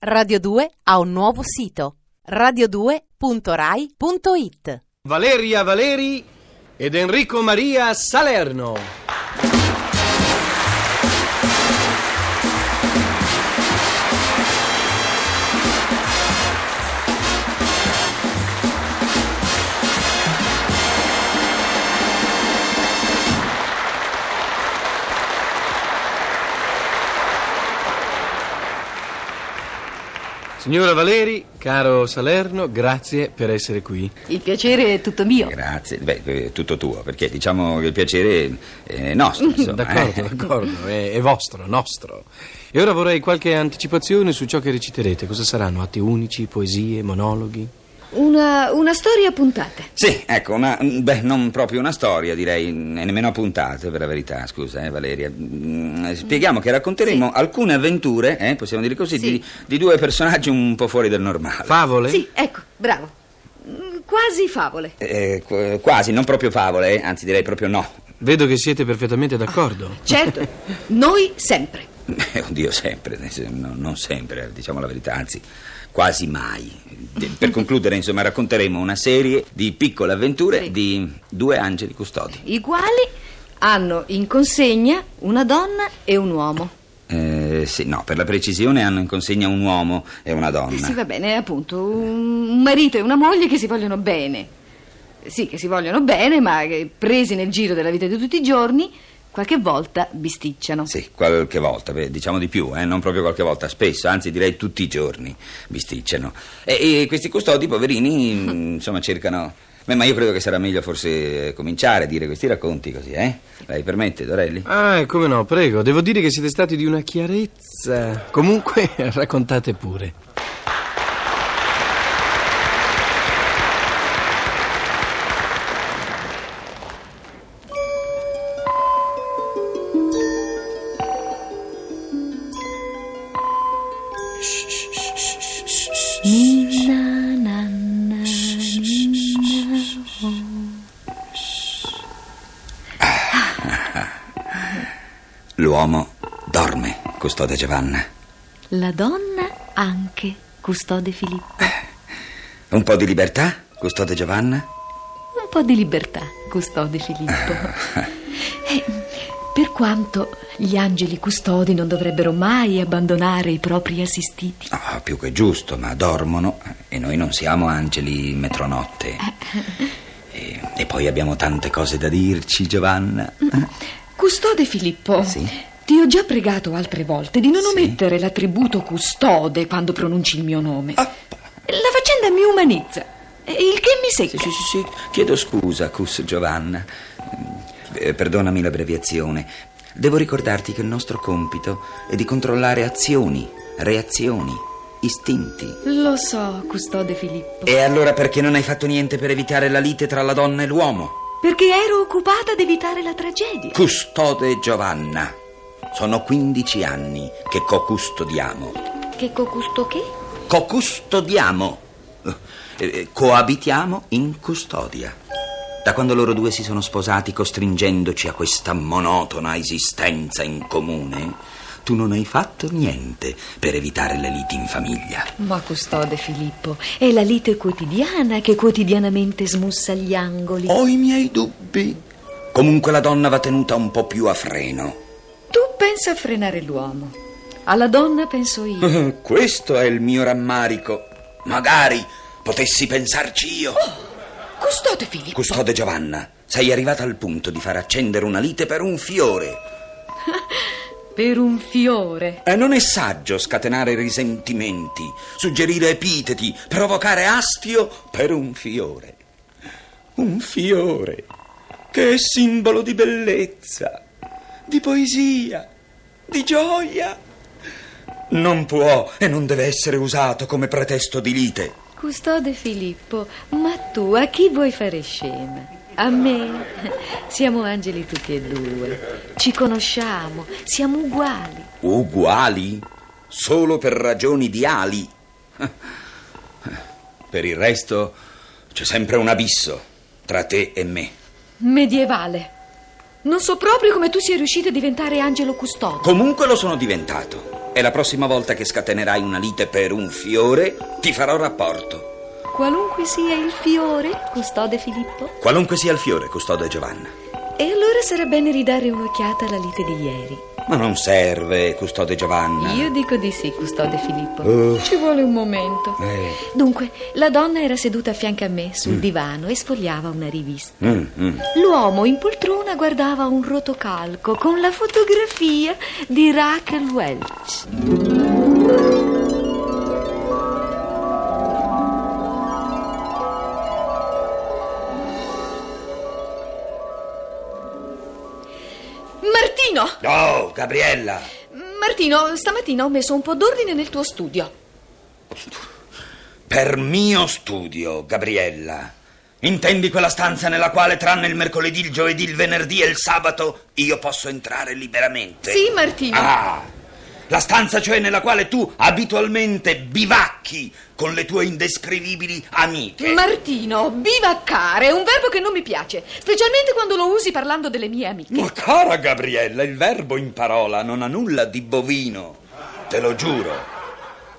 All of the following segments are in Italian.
Radio 2 ha un nuovo sito radio2.rai.it Valeria Valeri ed Enrico Maria Salerno. Signora Valeri, caro Salerno, grazie per essere qui. Il piacere è tutto mio. Grazie, beh, è tutto tuo, perché diciamo che il piacere è nostro. Insomma, D'accordo, eh. d'accordo, è, è vostro, nostro. E ora vorrei qualche anticipazione su ciò che reciterete. Cosa saranno? Atti unici, poesie, monologhi? Una, una storia a puntate. Sì, ecco, una, beh, non proprio una storia, direi, e nemmeno a puntate, per la verità, scusa, eh, Valeria. Mm, Spieghiamo che racconteremo alcune avventure, eh, possiamo dire così, Sì. di, di due personaggi un po' fuori del normale. Favole? Sì, ecco, bravo. Mm, Quasi favole. Eh, qu- quasi, non proprio favole, eh, anzi direi proprio no. Vedo che siete perfettamente d'accordo. Certo, noi sempre. Eh, Oddio, sempre, no, non sempre, diciamo la verità, anzi, quasi mai. Per concludere, insomma, racconteremo una serie di piccole avventure Sì. di due angeli custodi. I quali hanno in consegna una donna e un uomo. Eh, sì, no, per la precisione hanno in consegna un uomo e una donna. Eh sì, va bene, appunto, un marito e una moglie che si vogliono bene. Sì, che si vogliono bene, ma presi nel giro della vita di tutti i giorni, qualche volta bisticciano. Sì, qualche volta, beh, diciamo di più, eh, non proprio qualche volta, spesso, anzi direi tutti i giorni bisticciano. E, e questi custodi, poverini, mm, insomma, cercano... Beh, ma io credo che sarà meglio forse cominciare a dire questi racconti così, eh? Lei permette, Dorelli? Ah, come no, prego. Devo dire che siete stati di una chiarezza. Comunque, raccontate pure. Custode Giovanna. La donna anche, custode Filippo. Un po' di libertà, custode Giovanna? Un po' di libertà, custode Filippo. Eh, per quanto gli angeli custodi non dovrebbero mai abbandonare i propri assistiti. Ah, più che giusto, ma dormono e noi non siamo angeli metronotte. E, e poi abbiamo tante cose da dirci, Giovanna. Custode Filippo. Sì? Ti ho già pregato altre volte di non Sì? omettere l'attributo custode quando pronunci il mio nome. Ah, La faccenda mi umanizza. Il che mi secca. Sì, sì, sì, sì. Chiedo scusa, Cus Giovanna. Eh, Perdonami l'abbreviazione. Devo ricordarti che il nostro compito è di controllare azioni, reazioni, istinti. Lo so, custode Filippo. E allora perché non hai fatto niente per evitare la lite tra la donna e l'uomo? Perché ero occupata ad evitare la tragedia. Custode Giovanna. Sono 15 anni che co-custodiamo. Che cocusto che? Co-custodiamo. Eh, eh, coabitiamo in custodia. Da quando loro due si sono sposati costringendoci a questa monotona esistenza in comune, tu non hai fatto niente per evitare le liti in famiglia. Ma custode Filippo, è la lite quotidiana che quotidianamente smussa gli angoli. Ho i miei dubbi. Comunque la donna va tenuta un po' più a freno. Pensa a frenare l'uomo. Alla donna penso io. Questo è il mio rammarico. Magari potessi pensarci io. Custode Filippo. Custode Giovanna, sei arrivata al punto di far accendere una lite per un fiore. per un fiore. E non è saggio scatenare risentimenti, suggerire epiteti, provocare astio per un fiore. Un fiore che è simbolo di bellezza, di poesia, di gioia. Non può e non deve essere usato come pretesto di lite. Custode Filippo, ma tu a chi vuoi fare scena? A me? Siamo angeli tutti e due. Ci conosciamo, siamo uguali. Uguali? Solo per ragioni di ali. Per il resto c'è sempre un abisso tra te e me. Medievale. Non so proprio come tu sia riuscito a diventare angelo custode. Comunque lo sono diventato. E la prossima volta che scatenerai una lite per un fiore, ti farò rapporto. Qualunque sia il fiore, custode Filippo. Qualunque sia il fiore, custode Giovanna. E allora sarà bene ridare un'occhiata alla lite di ieri. Ma non serve, custode Giovanna. Io dico di sì, custode Filippo. Oh. Ci vuole un momento. Eh. Dunque, la donna era seduta a fianco a me sul divano e sfogliava una rivista. Mm, mm. L'uomo in poltrona guardava un rotocalco con la fotografia di Rachel Welch. Martino! Oh, Gabriella! Martino, stamattina ho messo un po' d'ordine nel tuo studio. Per mio studio, Gabriella. Intendi quella stanza nella quale, tranne il mercoledì, il giovedì, il venerdì e il sabato, io posso entrare liberamente? Sì, Martino. Ah! La stanza, cioè, nella quale tu abitualmente bivacchi con le tue indescrivibili amiche. Martino, bivaccare è un verbo che non mi piace, specialmente quando lo usi parlando delle mie amiche. Ma cara Gabriella, il verbo in parola non ha nulla di bovino. Te lo giuro.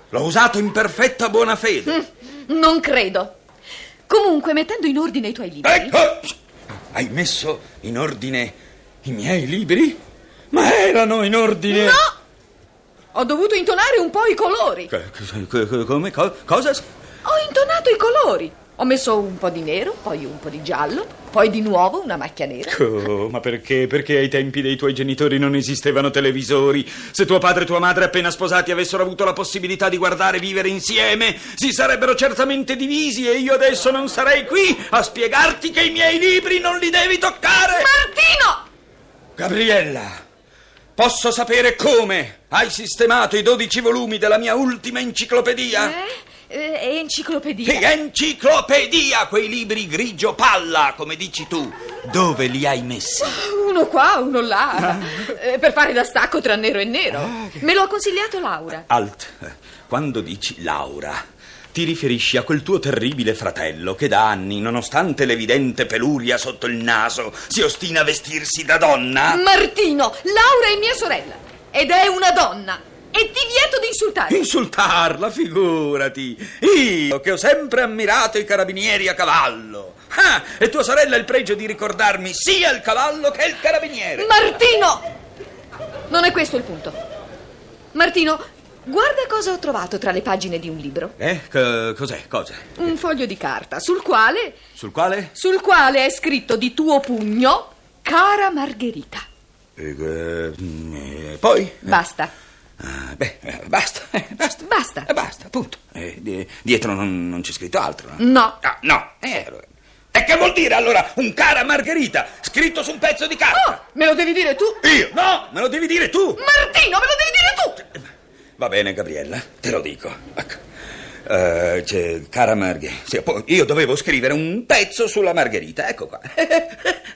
L'ho usato in perfetta buona fede. Mm, Non credo. Comunque, mettendo in ordine i tuoi libri. Ecco! Hai messo in ordine i miei libri? Ma erano in ordine. No! Ho dovuto intonare un po' i colori. Co- co- co- Come? Co- cosa? Ho intonato i colori. Ho messo un po' di nero, poi un po' di giallo, poi di nuovo una macchia nera. Oh, ma perché? Perché ai tempi dei tuoi genitori non esistevano televisori? Se tuo padre e tua madre appena sposati avessero avuto la possibilità di guardare e vivere insieme, si sarebbero certamente divisi e io adesso non sarei qui a spiegarti che i miei libri non li devi toccare! Martino! Gabriella, posso sapere come hai sistemato i 12 volumi della mia ultima enciclopedia? Eh? Eh, enciclopedia. Che enciclopedia, quei libri grigio palla, come dici tu. Dove li hai messi? Uno qua, uno là. Eh, per fare da stacco tra nero e nero. Me lo ha consigliato Laura. Alt, quando dici Laura, ti riferisci a quel tuo terribile fratello che da anni, nonostante l'evidente peluria sotto il naso, si ostina a vestirsi da donna? Martino, Laura è mia sorella. Ed è una donna. E ti vieto di insultare. Insultarla, figurati. Io che ho sempre ammirato i carabinieri a cavallo. Ah, e tua sorella ha il pregio di ricordarmi sia il cavallo che il carabiniere. Martino! Non è questo il punto. Martino, guarda cosa ho trovato tra le pagine di un libro. Eh, co- cos'è? Cosa? Un foglio di carta sul quale Sul quale? sul quale è scritto di tuo pugno Cara Margherita. Eh, eh, eh, poi? Basta. Ah, beh, eh, basta, eh, basta. Basta. Eh, basta, appunto. Eh, di- dietro non, non c'è scritto altro, no? No. Ah, no. Eh, allora. E che vuol dire allora un cara Margherita scritto su un pezzo di carta? Oh, me lo devi dire tu? Io? No, me lo devi dire tu. Martino, me lo devi dire tu! Va bene, Gabriella, te lo dico. Ecco. Eh, c'è, cara Margherita, sì, io dovevo scrivere un pezzo sulla Margherita, ecco qua.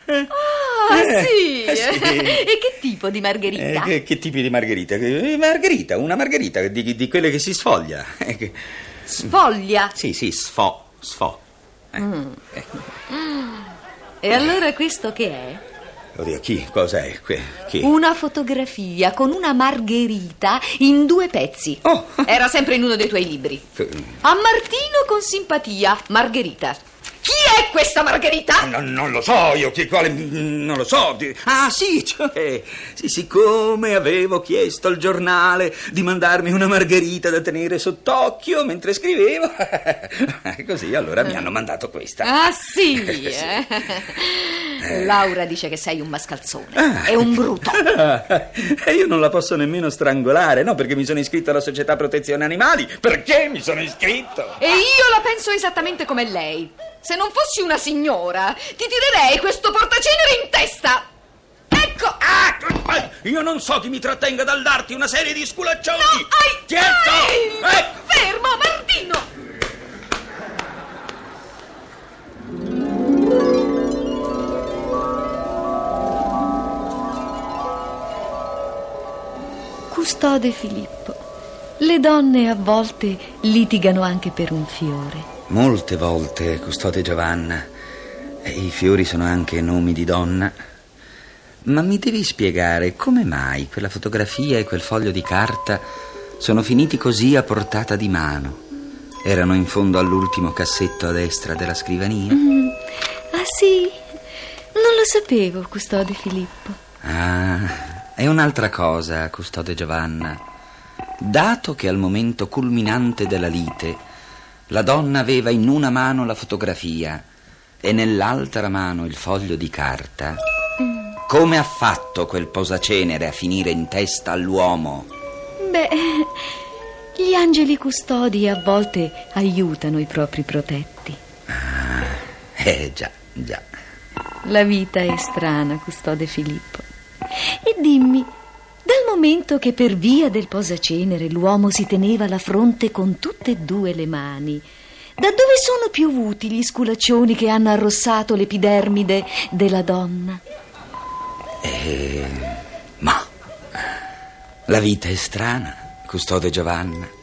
Ah, Eh, sì. eh, sì. e che tipo di Eh, Margherita? che, che tipi di Margherita? Eh, Margherita, una Margherita di, di quelle che si sfoglia. Eh, Sfoglia. Sì, sì, sfo, sfo. E allora questo che è? Oddio, chi? Cos'è? Chi? Una fotografia con una margherita in due pezzi. Oh. Era sempre in uno dei tuoi libri. A Martino con simpatia, Margherita. Chi è questa Margherita? Non, non lo so, io chi quale. Non lo so. Ah, sì, cioè. Sì, siccome avevo chiesto al giornale di mandarmi una margherita da tenere sott'occhio mentre scrivevo. Così allora mi hanno mandato questa. Ah, sì. Sì. eh. Laura dice che sei un mascalzone. Ah. È un bruto. E io non la posso nemmeno strangolare, no? Perché mi sono iscritto alla società protezione animali. Perché mi sono iscritto? E io la penso esattamente come lei. Se non fossi una signora, ti tirerei questo portacenere in testa. Ecco. Ah, io non so chi mi trattenga dal darti una serie di sculaccioni. No, ai, Tieto! ai! Eh! Fermo, Martino! Custode Filippo. Le donne a volte litigano anche per un fiore. Molte volte, custode Giovanna, e i fiori sono anche nomi di donna. Ma mi devi spiegare come mai quella fotografia e quel foglio di carta sono finiti così a portata di mano. Erano in fondo all'ultimo cassetto a destra della scrivania. Mm. Ah sì? Non lo sapevo, custode Filippo. Ah, è un'altra cosa, custode Giovanna. Dato che al momento culminante della lite la donna aveva in una mano la fotografia e nell'altra mano il foglio di carta, come ha fatto quel posacenere a finire in testa all'uomo? Beh, gli angeli custodi a volte aiutano i propri protetti. Ah, eh già, già. La vita è strana, custode Filippo. E dimmi, dal momento che per via del posacenere l'uomo si teneva la fronte con tutte e due le mani, da dove sono piovuti gli sculaccioni che hanno arrossato l'epidermide della donna? Eh, ma la vita è strana, custode Giovanna.